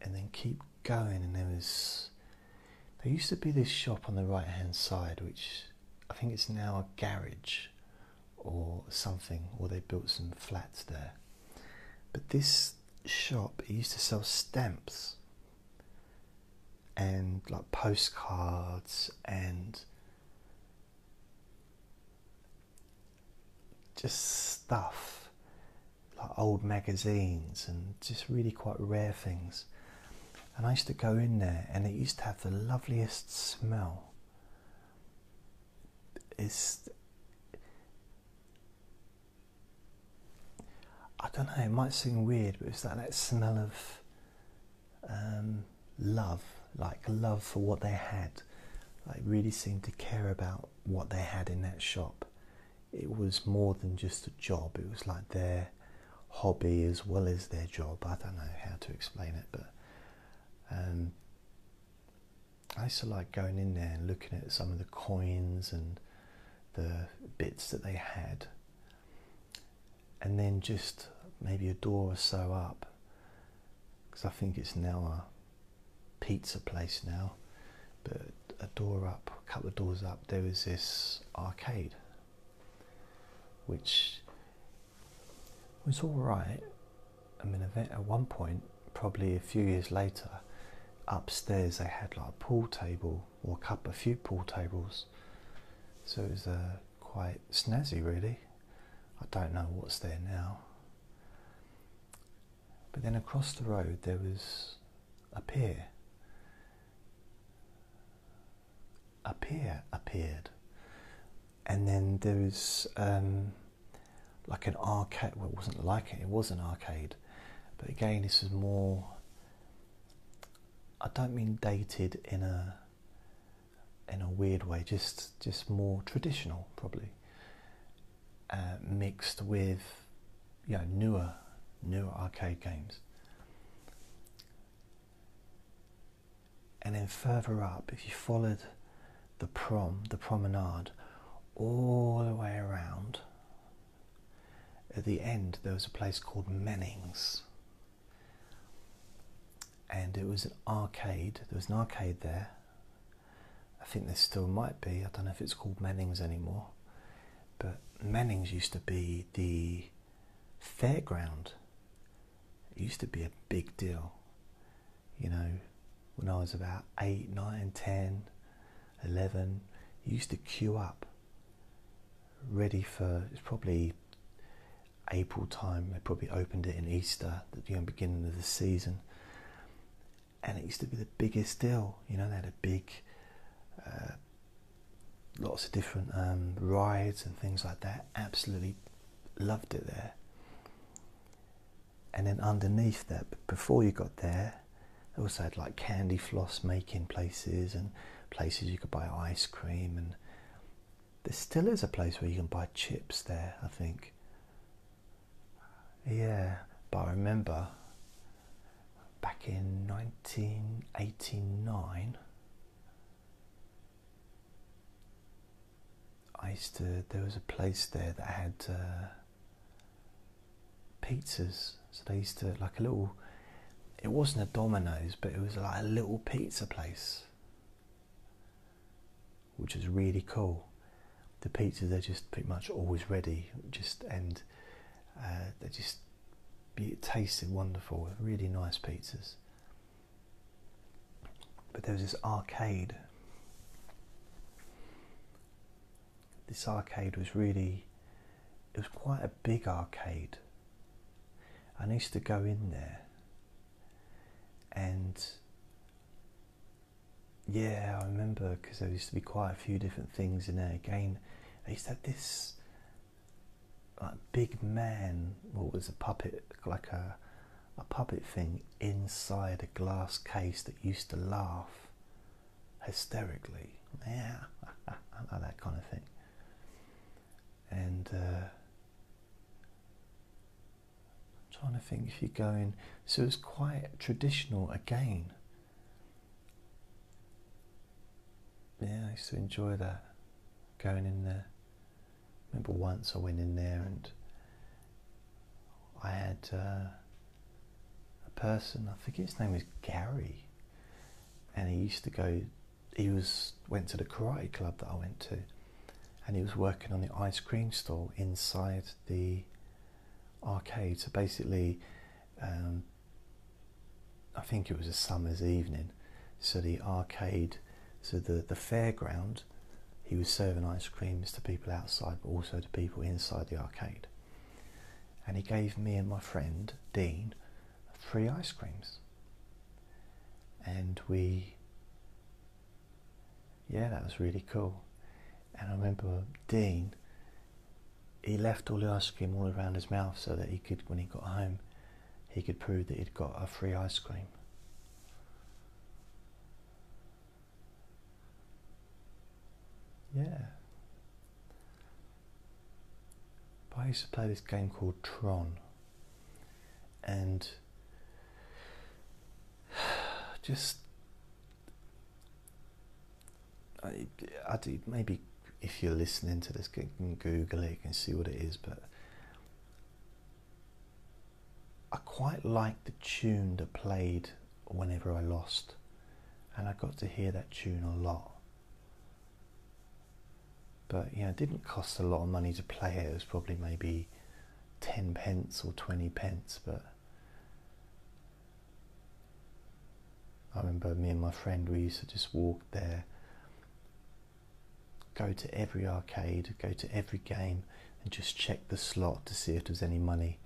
And then keep going, and there was there used to be this shop on the right hand side, which I think it's now a garage or something, or they built some flats there. But this shop, it used to sell stamps and like postcards and just stuff like old magazines and just really quite rare things. And I used to go in there and it used to have the loveliest smell. It's I don't know. It might seem weird, but it's that that smell of um, love, like love for what they had. Like really seemed to care about what they had in that shop. It was more than just a job. It was like their hobby as well as their job. I don't know how to explain it, but um, I used to like going in there and looking at some of the coins and the bits that they had, and then just maybe a door or so up, because I think it's now a pizza place now, but a door up, a couple of doors up, there was this arcade, which was all right. I mean, at one point, probably a few years later, upstairs they had like a pool table or a couple, a few pool tables. So it was uh, quite snazzy, really. I don't know what's there now. But then across the road there was a pier. A pier appeared. And then there was um, like an arcade. Well, it wasn't like it, it was an arcade. But again, this was more. I don't mean dated in a in a weird way, just just more traditional, probably, uh, mixed with you know newer newer arcade games. And then further up, if you followed the prom, the promenade, all the way around, at the end there was a place called Mannings. And it was an arcade, there was an arcade there. I think there still might be, I don't know if it's called Mannings anymore. But Mannings used to be the fairground it used to be a big deal. You know, when I was about 8, 9, 10, 11, you used to queue up ready for, it's probably April time, they probably opened it in Easter, the you know, beginning of the season. And it used to be the biggest deal, you know, they had a big, uh, lots of different um, rides and things like that. Absolutely loved it there and then underneath that, before you got there, they also had like candy floss making places and places you could buy ice cream, and there still is a place where you can buy chips there, I think. Yeah, but I remember back in 1989. I used to, there was a place there that had uh, pizzas so they used to like a little. It wasn't a Domino's, but it was like a little pizza place, which was really cool. The pizzas they're just pretty much always ready, just and uh, they just it tasted wonderful. Really nice pizzas. But there was this arcade. This arcade was really. It was quite a big arcade I used to go in there and yeah, I remember because there used to be quite a few different things in there. Again, they used to have this like big man, what was a puppet, like a a puppet thing inside a glass case that used to laugh hysterically. Yeah, I know that kind of thing. And uh, trying to think if you're going. So it's quite traditional again. Yeah, I used to enjoy that going in there. Remember once I went in there and I had uh, a person. I think his name was Gary, and he used to go. He was went to the karate club that I went to, and he was working on the ice cream stall inside the arcade. So basically, um, I think it was a summer's evening. So the arcade, so the, the fairground he was serving ice creams to people outside, but also to people inside the arcade. And he gave me and my friend Dean free ice creams. And we, yeah, that was really cool. And I remember Dean, he left all the ice cream all around his mouth so that he could, when he got home, he could prove that he'd got a free ice cream. Yeah. But I used to play this game called Tron, and just I, I do, maybe if you're listening to this, you can Google it, you can see what it is, but I quite liked the tune that played whenever I lost, and I got to hear that tune a lot. But you know, it didn't cost a lot of money to play it. It was probably maybe ten pence or twenty pence, but I remember me and my friend we used to just walk there, go to every arcade, go to every game, and just check the slot to see if there was any money,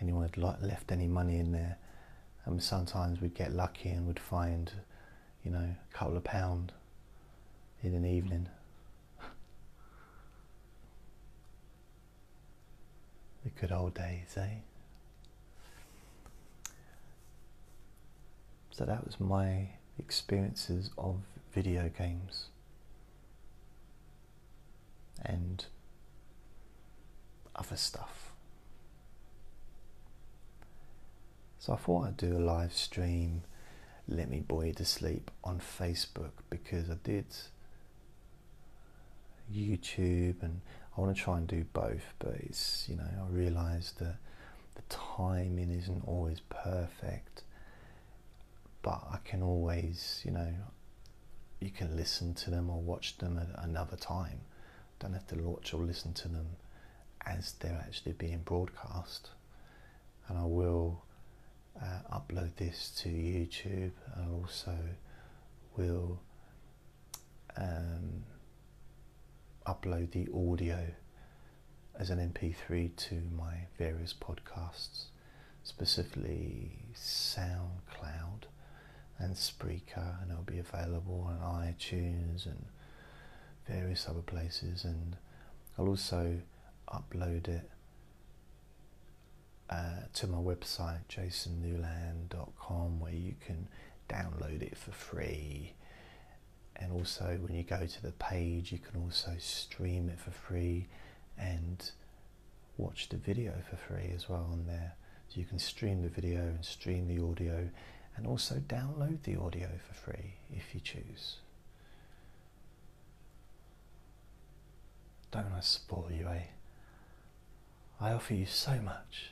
anyone had left any money in there. And sometimes we'd get lucky and would find, you know, a couple of pound in an evening. the good old days, eh? So that was my experiences of video games and other stuff. So I thought I'd do a live stream, Let Me Bore You to Sleep on Facebook because I did YouTube and I want to try and do both, but it's, you know, I realised that the timing isn't always perfect but I can always, you know, you can listen to them or watch them at another time. Don't have to watch or listen to them as they're actually being broadcast. And I will uh, upload this to YouTube. I also will um, upload the audio as an MP3 to my various podcasts, specifically SoundCloud and Spreaker, and it'll be available on iTunes and various other places. And I'll also upload it uh, to my website, jasonnewland.com, where you can download it for free. And also, when you go to the page, you can also stream it for free and watch the video for free as well on there. So you can stream the video and stream the audio and also download the audio for free if you choose. Don't I spoil you, eh? I offer you so much.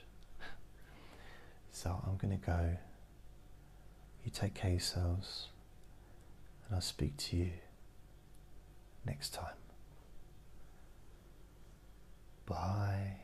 so I'm going to go. You take care of yourselves, and I'll speak to you next time. Bye.